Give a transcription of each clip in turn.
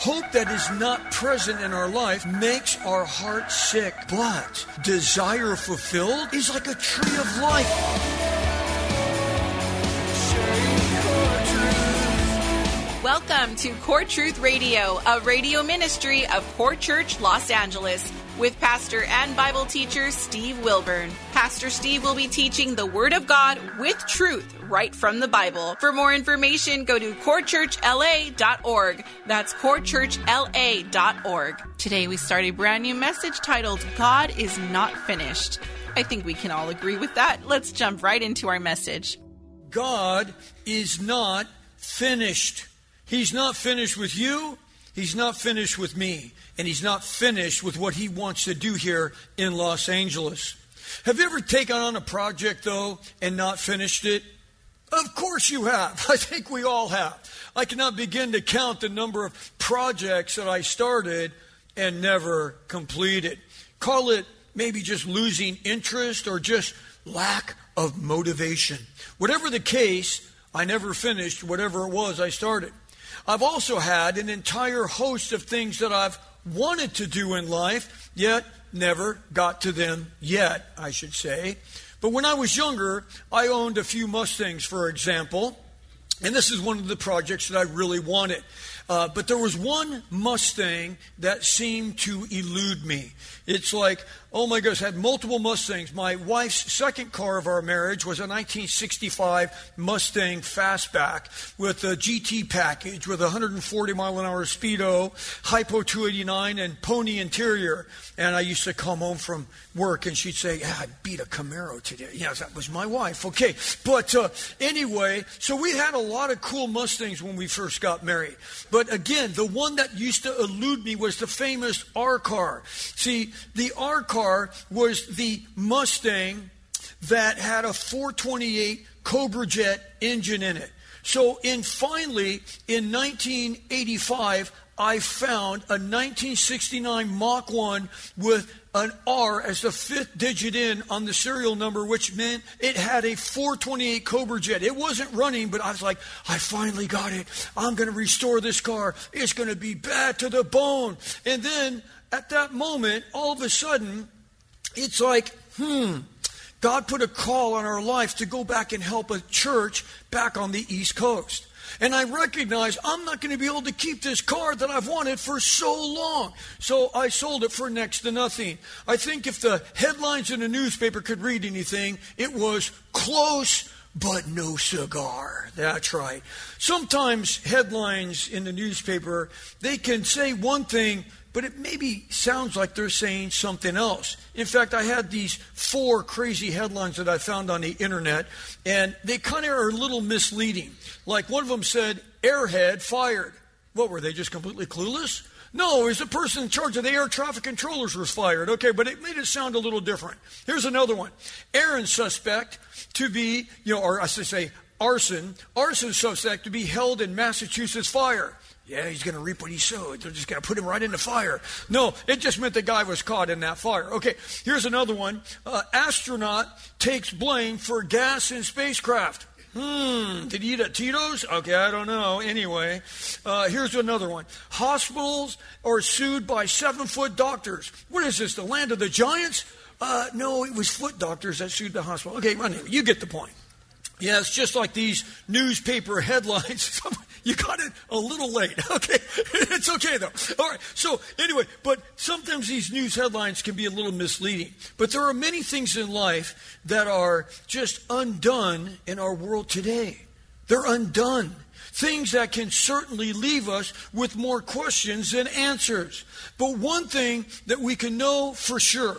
Hope that is not present in our life makes our heart sick. But desire fulfilled is like a tree of life. Welcome to Core Truth Radio, a radio ministry of Core Church Los Angeles, with pastor and Bible teacher Steve Wilburn. Pastor Steve will be teaching the Word of God with truth right from the Bible. For more information, go to corechurchla.org. That's corechurchla.org. Today we start a brand new message titled God is Not Finished. I think we can all agree with that. Let's jump right into our message. God is not finished. He's not finished with you. He's not finished with me. And he's not finished with what he wants to do here in Los Angeles. Have you ever taken on a project, though, and not finished it? Of course you have. I think we all have. I cannot begin to count the number of projects that I started and never completed. Call it maybe just losing interest or just lack of motivation. Whatever the case, I never finished whatever it was I started. I've also had an entire host of things that I've wanted to do in life, yet never got to them yet, I should say. But when I was younger, I owned a few Mustangs, for example. And this is one of the projects that I really wanted. Uh, but there was one Mustang that seemed to elude me. It's like, oh my gosh, had multiple Mustangs. My wife's second car of our marriage was a 1965 Mustang Fastback with a GT package with 140 mile an hour speedo, hypo 289, and pony interior. And I used to come home from work and she'd say, yeah, I beat a Camaro today. Yes, that was my wife. Okay. But uh, anyway, so we had a lot of cool Mustangs when we first got married. But again, the one that used to elude me was the famous R car. See, the R car was the Mustang that had a 428 Cobra Jet engine in it. So in finally in 1985 I found a 1969 Mach 1 with an R as the fifth digit in on the serial number, which meant it had a 428 Cobra Jet. It wasn't running, but I was like, I finally got it. I'm going to restore this car. It's going to be bad to the bone. And then at that moment, all of a sudden, it's like, hmm, God put a call on our life to go back and help a church back on the East Coast. And I recognize I'm not going to be able to keep this car that I've wanted for so long. So I sold it for next to nothing. I think if the headlines in a newspaper could read anything, it was close but no cigar. That's right. Sometimes headlines in the newspaper, they can say one thing but it maybe sounds like they're saying something else. In fact, I had these four crazy headlines that I found on the internet, and they kind of are a little misleading. Like one of them said, Airhead fired. What were they just completely clueless? No, it was the person in charge of the air traffic controllers was fired. Okay, but it made it sound a little different. Here's another one. Aaron suspect to be, you know, or I should say arson, arson suspect to be held in Massachusetts fire. Yeah, he's going to reap what he sowed. They're just going to put him right in the fire. No, it just meant the guy was caught in that fire. Okay, here's another one. Uh, astronaut takes blame for gas in spacecraft. Hmm, did he eat at Tito's? Okay, I don't know. Anyway, uh, here's another one. Hospitals are sued by seven foot doctors. What is this, the land of the giants? Uh, no, it was foot doctors that sued the hospital. Okay, anyway, you get the point. Yeah, it's just like these newspaper headlines. You got it a little late. Okay. it's okay though. All right. So anyway, but sometimes these news headlines can be a little misleading. But there are many things in life that are just undone in our world today. They're undone. Things that can certainly leave us with more questions than answers. But one thing that we can know for sure,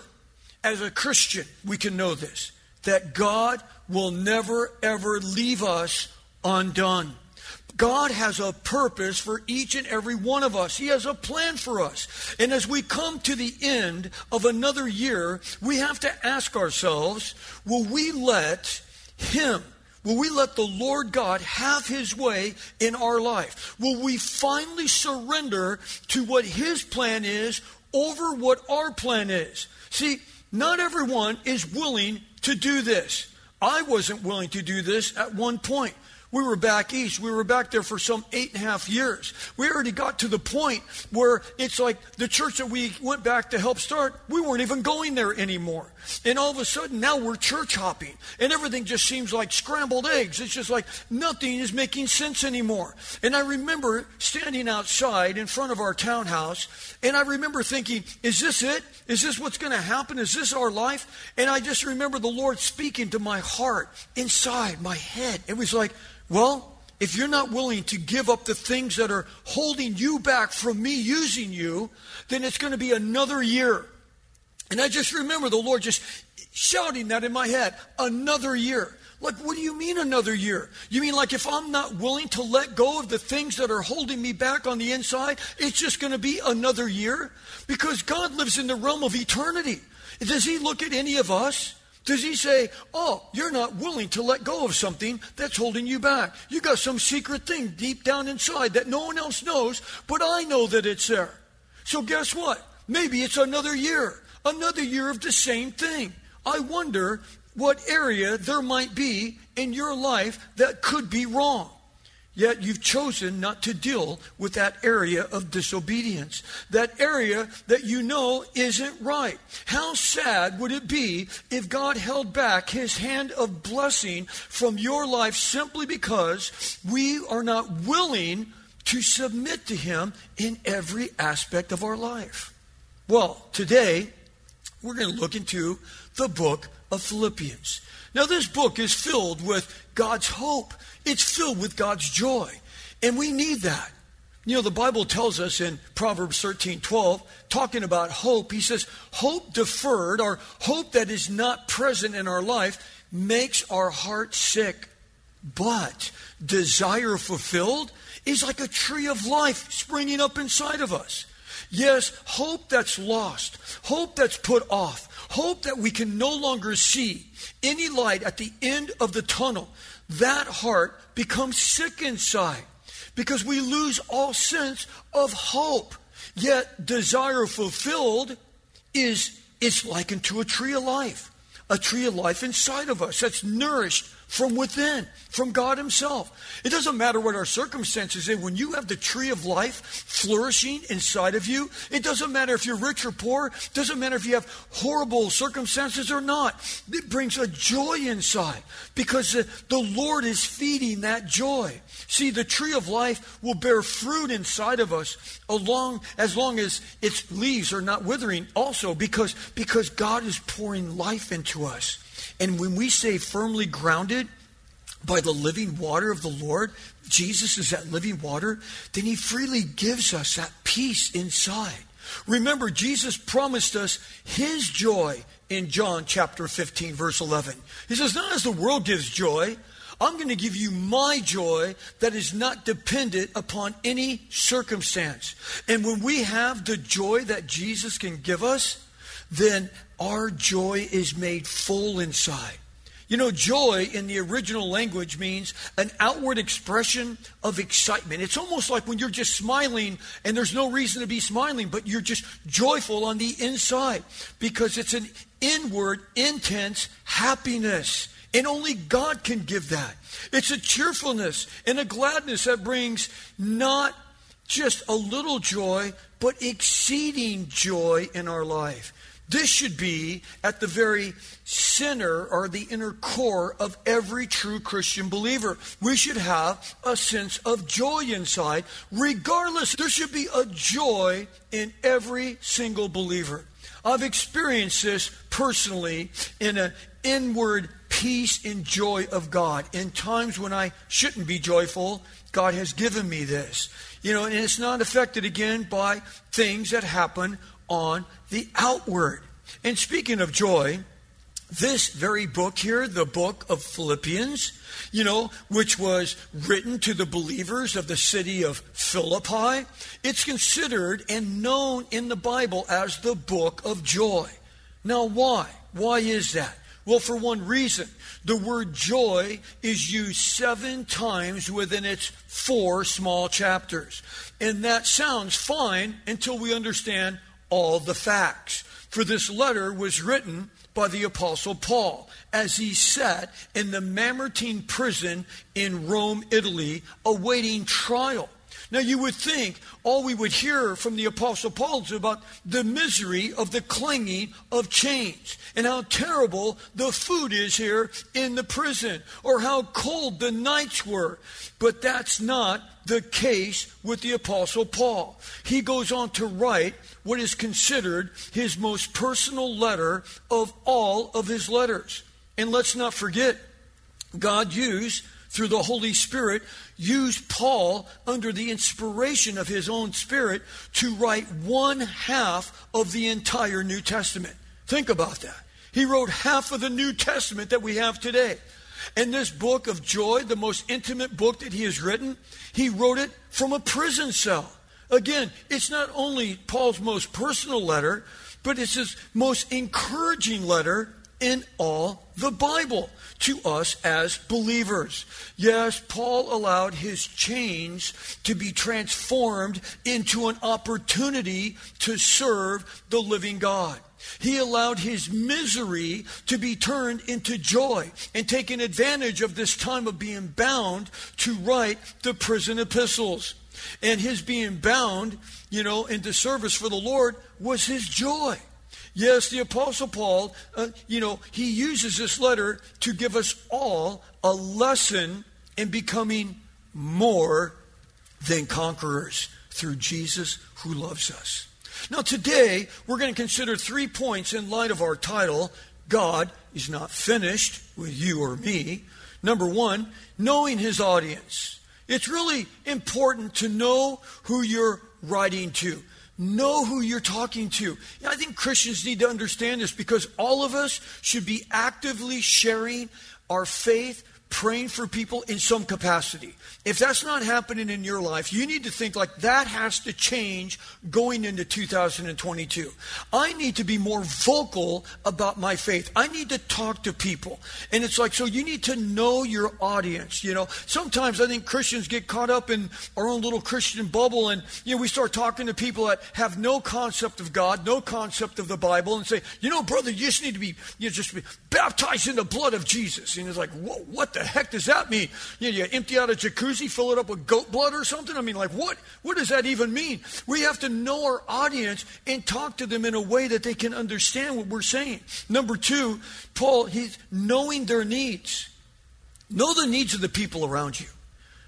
as a Christian, we can know this that God will never ever leave us undone. God has a purpose for each and every one of us. He has a plan for us. And as we come to the end of another year, we have to ask ourselves will we let Him, will we let the Lord God have His way in our life? Will we finally surrender to what His plan is over what our plan is? See, not everyone is willing to do this. I wasn't willing to do this at one point. We were back east. We were back there for some eight and a half years. We already got to the point where it's like the church that we went back to help start, we weren't even going there anymore. And all of a sudden, now we're church hopping. And everything just seems like scrambled eggs. It's just like nothing is making sense anymore. And I remember standing outside in front of our townhouse, and I remember thinking, is this it? Is this what's going to happen? Is this our life? And I just remember the Lord speaking to my heart, inside my head. It was like, well, if you're not willing to give up the things that are holding you back from me using you, then it's going to be another year. And I just remember the Lord just shouting that in my head another year. Like, what do you mean another year? You mean like if I'm not willing to let go of the things that are holding me back on the inside, it's just going to be another year? Because God lives in the realm of eternity. Does He look at any of us? Does he say, Oh, you're not willing to let go of something that's holding you back? You got some secret thing deep down inside that no one else knows, but I know that it's there. So guess what? Maybe it's another year, another year of the same thing. I wonder what area there might be in your life that could be wrong. Yet you've chosen not to deal with that area of disobedience, that area that you know isn't right. How sad would it be if God held back his hand of blessing from your life simply because we are not willing to submit to him in every aspect of our life? Well, today we're going to look into the book of Philippians. Now, this book is filled with God's hope it's filled with God's joy. And we need that. You know, the Bible tells us in Proverbs 13 12, talking about hope, he says, Hope deferred, or hope that is not present in our life, makes our heart sick. But desire fulfilled is like a tree of life springing up inside of us. Yes, hope that's lost, hope that's put off, hope that we can no longer see any light at the end of the tunnel, that heart becomes sick inside because we lose all sense of hope. Yet desire fulfilled is is likened to a tree of life, a tree of life inside of us that's nourished from within, from God Himself. It doesn't matter what our circumstances are. When you have the tree of life flourishing inside of you, it doesn't matter if you're rich or poor. It doesn't matter if you have horrible circumstances or not. It brings a joy inside because the, the Lord is feeding that joy. See, the tree of life will bear fruit inside of us along as long as its leaves are not withering also because because God is pouring life into us. And when we stay firmly grounded by the living water of the Lord, Jesus is that living water, then He freely gives us that peace inside. Remember, Jesus promised us His joy in John chapter 15, verse 11. He says, Not as the world gives joy, I'm going to give you my joy that is not dependent upon any circumstance. And when we have the joy that Jesus can give us, then our joy is made full inside. You know, joy in the original language means an outward expression of excitement. It's almost like when you're just smiling and there's no reason to be smiling, but you're just joyful on the inside because it's an inward, intense happiness. And only God can give that. It's a cheerfulness and a gladness that brings not just a little joy, but exceeding joy in our life. This should be at the very center or the inner core of every true Christian believer. We should have a sense of joy inside, regardless. There should be a joy in every single believer. I've experienced this personally in an inward peace and joy of God. In times when I shouldn't be joyful, God has given me this. You know, and it's not affected again by things that happen on the outward. And speaking of joy, this very book here, the book of Philippians, you know, which was written to the believers of the city of Philippi, it's considered and known in the Bible as the book of joy. Now, why? Why is that? Well, for one reason. The word joy is used seven times within its four small chapters. And that sounds fine until we understand all the facts. For this letter was written by the Apostle Paul as he sat in the Mamertine prison in Rome, Italy, awaiting trial. Now, you would think all we would hear from the Apostle Paul is about the misery of the clinging of chains and how terrible the food is here in the prison or how cold the nights were. But that's not the case with the Apostle Paul. He goes on to write what is considered his most personal letter of all of his letters. And let's not forget, God used through the Holy Spirit, used Paul under the inspiration of his own Spirit to write one half of the entire New Testament. Think about that. He wrote half of the New Testament that we have today. And this book of joy, the most intimate book that he has written, he wrote it from a prison cell. Again, it's not only Paul's most personal letter, but it's his most encouraging letter in all the Bible to us as believers. Yes, Paul allowed his chains to be transformed into an opportunity to serve the living God. He allowed his misery to be turned into joy and taken advantage of this time of being bound to write the prison epistles. And his being bound, you know, into service for the Lord was his joy. Yes, the Apostle Paul, uh, you know, he uses this letter to give us all a lesson in becoming more than conquerors through Jesus who loves us. Now, today, we're going to consider three points in light of our title God is not finished with you or me. Number one, knowing his audience. It's really important to know who you're writing to. Know who you're talking to. I think Christians need to understand this because all of us should be actively sharing our faith praying for people in some capacity. If that's not happening in your life, you need to think like that has to change going into 2022. I need to be more vocal about my faith. I need to talk to people. And it's like, so you need to know your audience. You know, sometimes I think Christians get caught up in our own little Christian bubble and, you know, we start talking to people that have no concept of God, no concept of the Bible and say, you know, brother, you just need to be, you just be baptized in the blood of Jesus. And it's like, what, what the the heck does that mean? You, know, you empty out a jacuzzi, fill it up with goat blood or something? I mean, like, what? What does that even mean? We have to know our audience and talk to them in a way that they can understand what we're saying. Number two, Paul, he's knowing their needs. Know the needs of the people around you.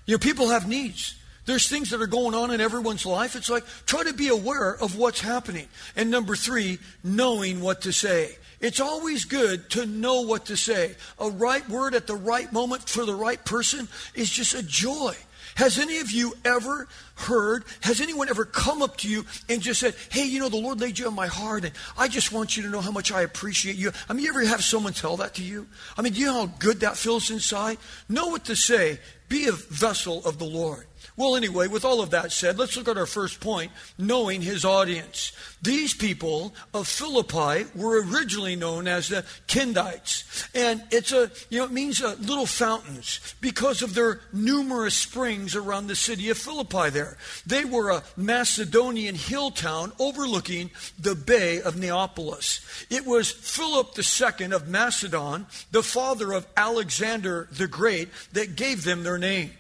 You know, people have needs. There's things that are going on in everyone's life. It's like try to be aware of what's happening. And number three, knowing what to say. It's always good to know what to say. A right word at the right moment for the right person is just a joy. Has any of you ever heard, has anyone ever come up to you and just said, Hey, you know, the Lord laid you on my heart, and I just want you to know how much I appreciate you? I mean, you ever have someone tell that to you? I mean, do you know how good that feels inside? Know what to say. Be a vessel of the Lord. Well, anyway, with all of that said, let's look at our first point knowing his audience. These people of Philippi were originally known as the Krenides. And it's a, you know, it means uh, little fountains because of their numerous springs around the city of Philippi there. They were a Macedonian hill town overlooking the Bay of Neapolis. It was Philip II of Macedon, the father of Alexander the Great, that gave them their name.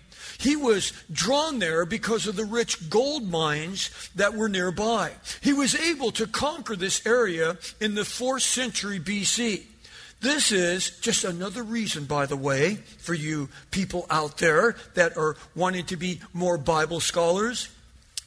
He was drawn there because of the rich gold mines that were nearby. He was able to conquer this area in the 4th century BC. This is just another reason, by the way, for you people out there that are wanting to be more Bible scholars.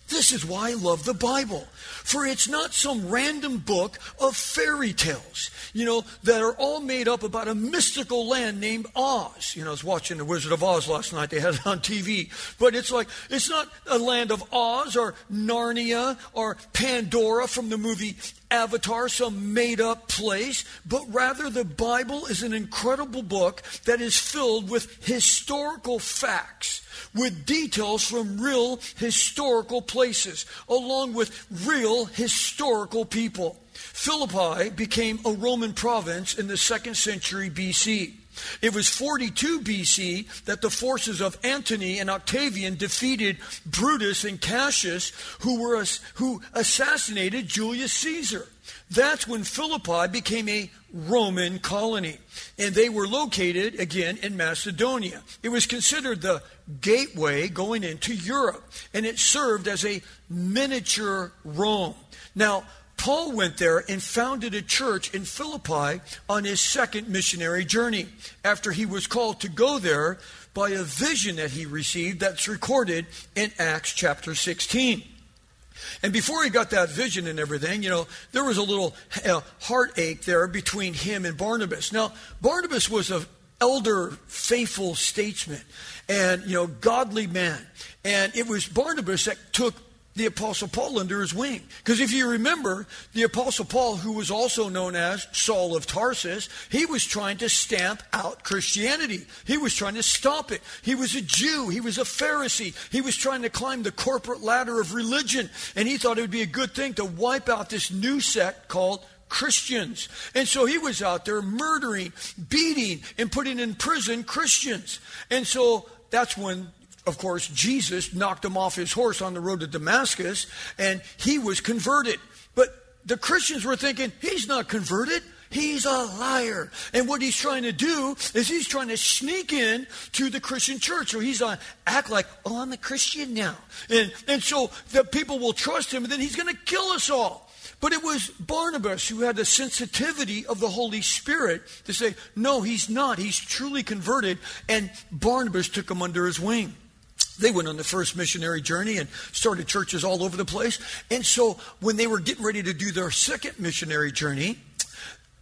This is why I love the Bible. For it's not some random book of fairy tales, you know, that are all made up about a mystical land named Oz. You know, I was watching The Wizard of Oz last night. They had it on TV. But it's like, it's not a land of Oz or Narnia or Pandora from the movie avatar, some made up place, but rather the Bible is an incredible book that is filled with historical facts with details from real historical places, along with real historical people. Philippi became a Roman province in the second century BC. It was 42 BC that the forces of Antony and Octavian defeated Brutus and Cassius, who, were, who assassinated Julius Caesar. That's when Philippi became a Roman colony. And they were located again in Macedonia. It was considered the gateway going into Europe, and it served as a miniature Rome. Now, Paul went there and founded a church in Philippi on his second missionary journey after he was called to go there by a vision that he received that's recorded in Acts chapter 16. And before he got that vision and everything, you know, there was a little uh, heartache there between him and Barnabas. Now, Barnabas was an elder, faithful statesman and, you know, godly man. And it was Barnabas that took the Apostle Paul under his wing. Because if you remember, the Apostle Paul, who was also known as Saul of Tarsus, he was trying to stamp out Christianity. He was trying to stop it. He was a Jew. He was a Pharisee. He was trying to climb the corporate ladder of religion. And he thought it would be a good thing to wipe out this new sect called Christians. And so he was out there murdering, beating, and putting in prison Christians. And so that's when of course, Jesus knocked him off his horse on the road to Damascus, and he was converted. But the Christians were thinking, he's not converted. He's a liar. And what he's trying to do is he's trying to sneak in to the Christian church. So he's to act like, oh, I'm a Christian now. And, and so the people will trust him, and then he's going to kill us all. But it was Barnabas who had the sensitivity of the Holy Spirit to say, no, he's not. He's truly converted. And Barnabas took him under his wing. They went on the first missionary journey and started churches all over the place. And so when they were getting ready to do their second missionary journey,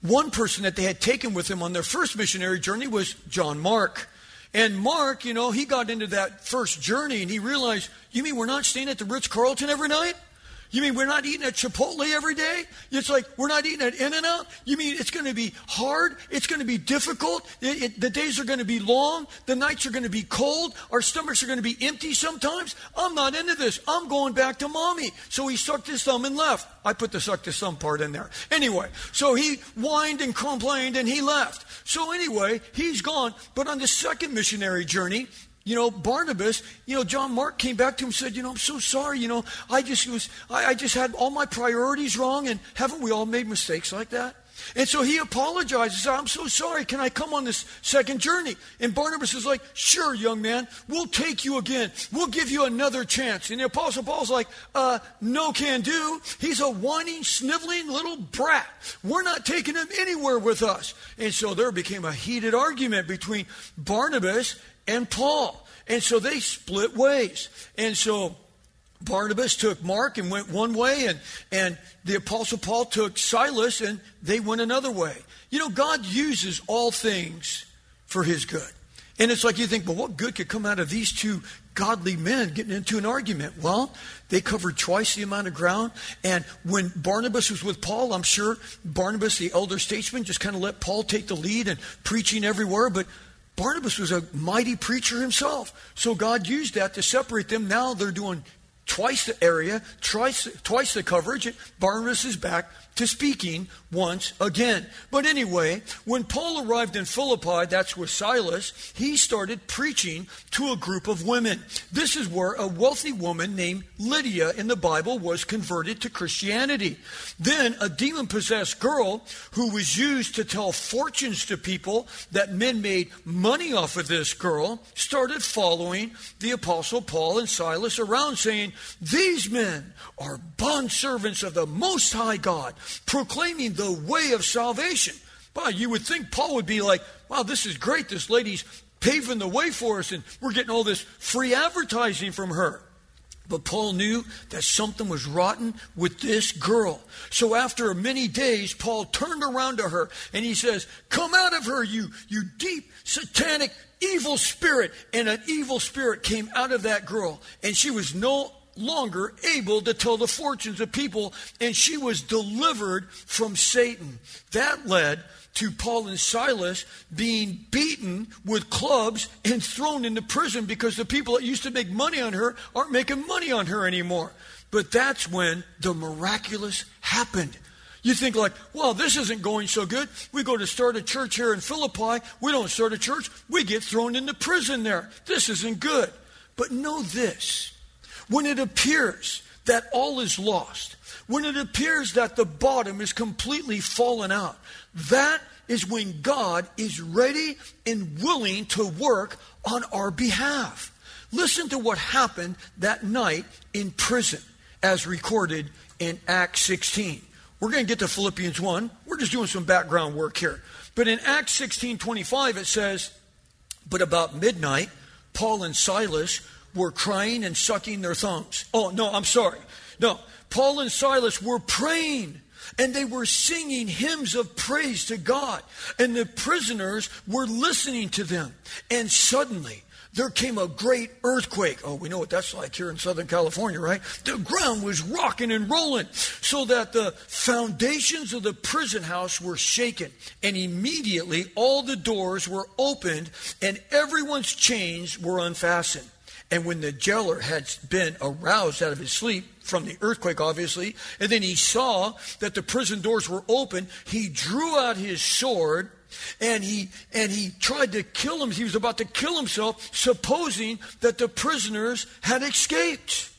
one person that they had taken with them on their first missionary journey was John Mark. And Mark, you know, he got into that first journey and he realized, you mean we're not staying at the Ritz Carlton every night? You mean we're not eating at Chipotle every day? It's like we're not eating at In N Out? You mean it's going to be hard? It's going to be difficult? It, it, the days are going to be long? The nights are going to be cold? Our stomachs are going to be empty sometimes? I'm not into this. I'm going back to mommy. So he sucked his thumb and left. I put the sucked his thumb part in there. Anyway, so he whined and complained and he left. So anyway, he's gone. But on the second missionary journey, you know, Barnabas, you know, John Mark came back to him and said, you know, I'm so sorry, you know, I just was, I, I just had all my priorities wrong, and haven't we all made mistakes like that? And so he apologizes. I'm so sorry. Can I come on this second journey? And Barnabas is like, Sure, young man. We'll take you again. We'll give you another chance. And the Apostle Paul's like, uh, No can do. He's a whining, sniveling little brat. We're not taking him anywhere with us. And so there became a heated argument between Barnabas and Paul. And so they split ways. And so Barnabas took Mark and went one way, and, and the Apostle Paul took Silas and they went another way. You know, God uses all things for his good. And it's like you think, well, what good could come out of these two godly men getting into an argument? Well, they covered twice the amount of ground. And when Barnabas was with Paul, I'm sure Barnabas, the elder statesman, just kind of let Paul take the lead and preaching everywhere. But Barnabas was a mighty preacher himself. So God used that to separate them. Now they're doing twice the area, twice, twice the coverage. Barnabas is back to speaking once again. But anyway, when Paul arrived in Philippi, that's with Silas, he started preaching to a group of women. This is where a wealthy woman named Lydia in the Bible was converted to Christianity. Then a demon possessed girl who was used to tell fortunes to people that men made money off of this girl started following the apostle Paul and Silas around saying, These men are bondservants of the Most High God proclaiming the way of salvation. But you would think Paul would be like, wow, this is great. This lady's paving the way for us, and we're getting all this free advertising from her. But Paul knew that something was rotten with this girl. So after many days, Paul turned around to her and he says, Come out of her, you, you deep, satanic, evil spirit. And an evil spirit came out of that girl. And she was no longer able to tell the fortunes of people, and she was delivered from Satan. That led to Paul and Silas being beaten with clubs and thrown into prison because the people that used to make money on her aren't making money on her anymore. But that's when the miraculous happened. You think like, well, this isn't going so good. We go to start a church here in Philippi. We don't start a church. We get thrown into prison there. This isn't good. But know this. When it appears that all is lost, when it appears that the bottom is completely fallen out, that is when God is ready and willing to work on our behalf. Listen to what happened that night in prison as recorded in Acts 16. We're going to get to Philippians 1. We're just doing some background work here. But in Acts 16 25, it says, But about midnight, Paul and Silas were crying and sucking their thumbs. Oh, no, I'm sorry. No, Paul and Silas were praying and they were singing hymns of praise to God. And the prisoners were listening to them. And suddenly, there came a great earthquake. Oh, we know what that's like here in Southern California, right? The ground was rocking and rolling so that the foundations of the prison house were shaken. And immediately all the doors were opened and everyone's chains were unfastened. And when the jailer had been aroused out of his sleep from the earthquake, obviously, and then he saw that the prison doors were open, he drew out his sword and he and he tried to kill him. He was about to kill himself, supposing that the prisoners had escaped.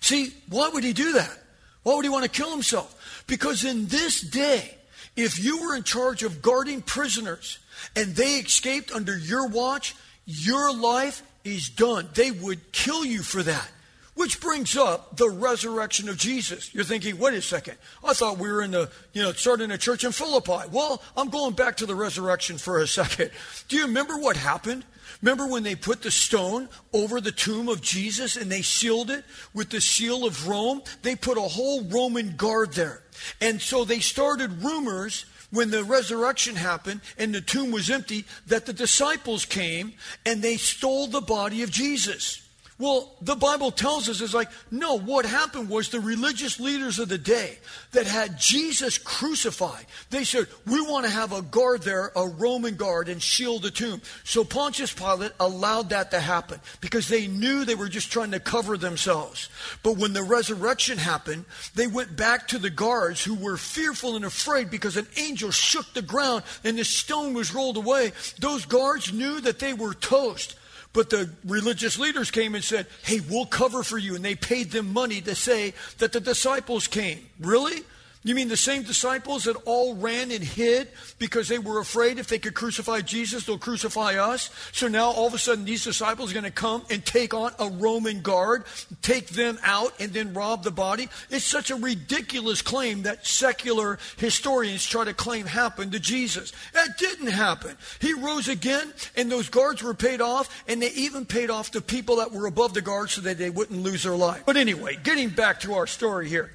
See, why would he do that? Why would he want to kill himself? Because in this day, if you were in charge of guarding prisoners and they escaped under your watch, your life is done. They would kill you for that. Which brings up the resurrection of Jesus. You're thinking, wait a second. I thought we were in the, you know, starting a church in Philippi. Well, I'm going back to the resurrection for a second. Do you remember what happened? Remember when they put the stone over the tomb of Jesus and they sealed it with the seal of Rome? They put a whole Roman guard there. And so they started rumors when the resurrection happened and the tomb was empty that the disciples came and they stole the body of Jesus. Well, the Bible tells us it's like, no, what happened was the religious leaders of the day that had Jesus crucified, they said, we want to have a guard there, a Roman guard, and shield the tomb. So Pontius Pilate allowed that to happen because they knew they were just trying to cover themselves. But when the resurrection happened, they went back to the guards who were fearful and afraid because an angel shook the ground and the stone was rolled away. Those guards knew that they were toast. But the religious leaders came and said, Hey, we'll cover for you. And they paid them money to say that the disciples came. Really? You mean the same disciples that all ran and hid because they were afraid if they could crucify Jesus, they'll crucify us? So now all of a sudden these disciples are going to come and take on a Roman guard, take them out, and then rob the body? It's such a ridiculous claim that secular historians try to claim happened to Jesus. That didn't happen. He rose again, and those guards were paid off, and they even paid off the people that were above the guards so that they wouldn't lose their life. But anyway, getting back to our story here.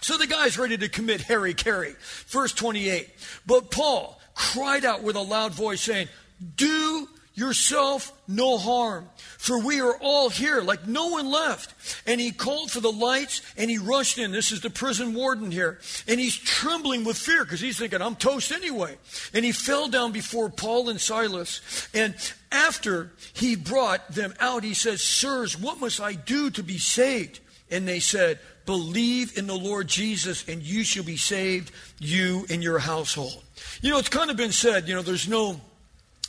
So the guy's ready to commit hari-kari. Verse 28. But Paul cried out with a loud voice, saying, Do yourself no harm, for we are all here, like no one left. And he called for the lights and he rushed in. This is the prison warden here. And he's trembling with fear because he's thinking, I'm toast anyway. And he fell down before Paul and Silas. And after he brought them out, he says, Sirs, what must I do to be saved? And they said, Believe in the Lord Jesus, and you shall be saved, you and your household. You know, it's kind of been said, you know, there's no,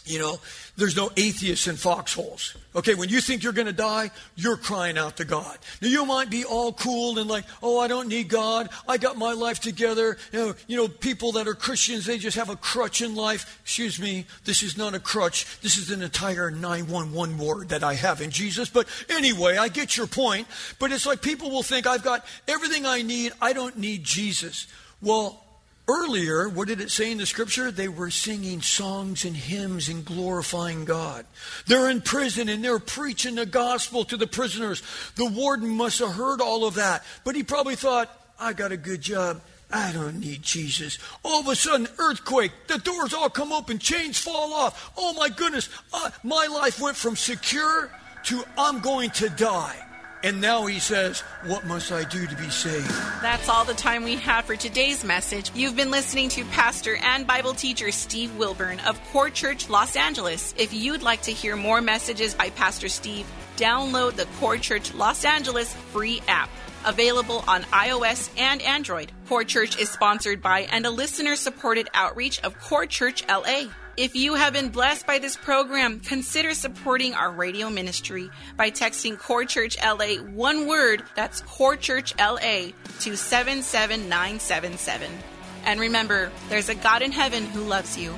you know, there's no atheists in foxholes. Okay, when you think you're going to die, you're crying out to God. Now, you might be all cool and like, oh, I don't need God. I got my life together. You know, you know, people that are Christians, they just have a crutch in life. Excuse me, this is not a crutch. This is an entire 911 word that I have in Jesus. But anyway, I get your point. But it's like people will think, I've got everything I need. I don't need Jesus. Well, Earlier, what did it say in the scripture? They were singing songs and hymns and glorifying God. They're in prison and they're preaching the gospel to the prisoners. The warden must have heard all of that, but he probably thought, I got a good job. I don't need Jesus. All of a sudden, earthquake, the doors all come open, chains fall off. Oh my goodness, uh, my life went from secure to I'm going to die. And now he says, What must I do to be saved? That's all the time we have for today's message. You've been listening to Pastor and Bible teacher Steve Wilburn of Core Church Los Angeles. If you'd like to hear more messages by Pastor Steve, download the Core Church Los Angeles free app. Available on iOS and Android. Core Church is sponsored by and a listener supported outreach of Core Church LA. If you have been blessed by this program, consider supporting our radio ministry by texting Core Church LA one word, that's Core Church LA, to 77977. And remember, there's a God in heaven who loves you.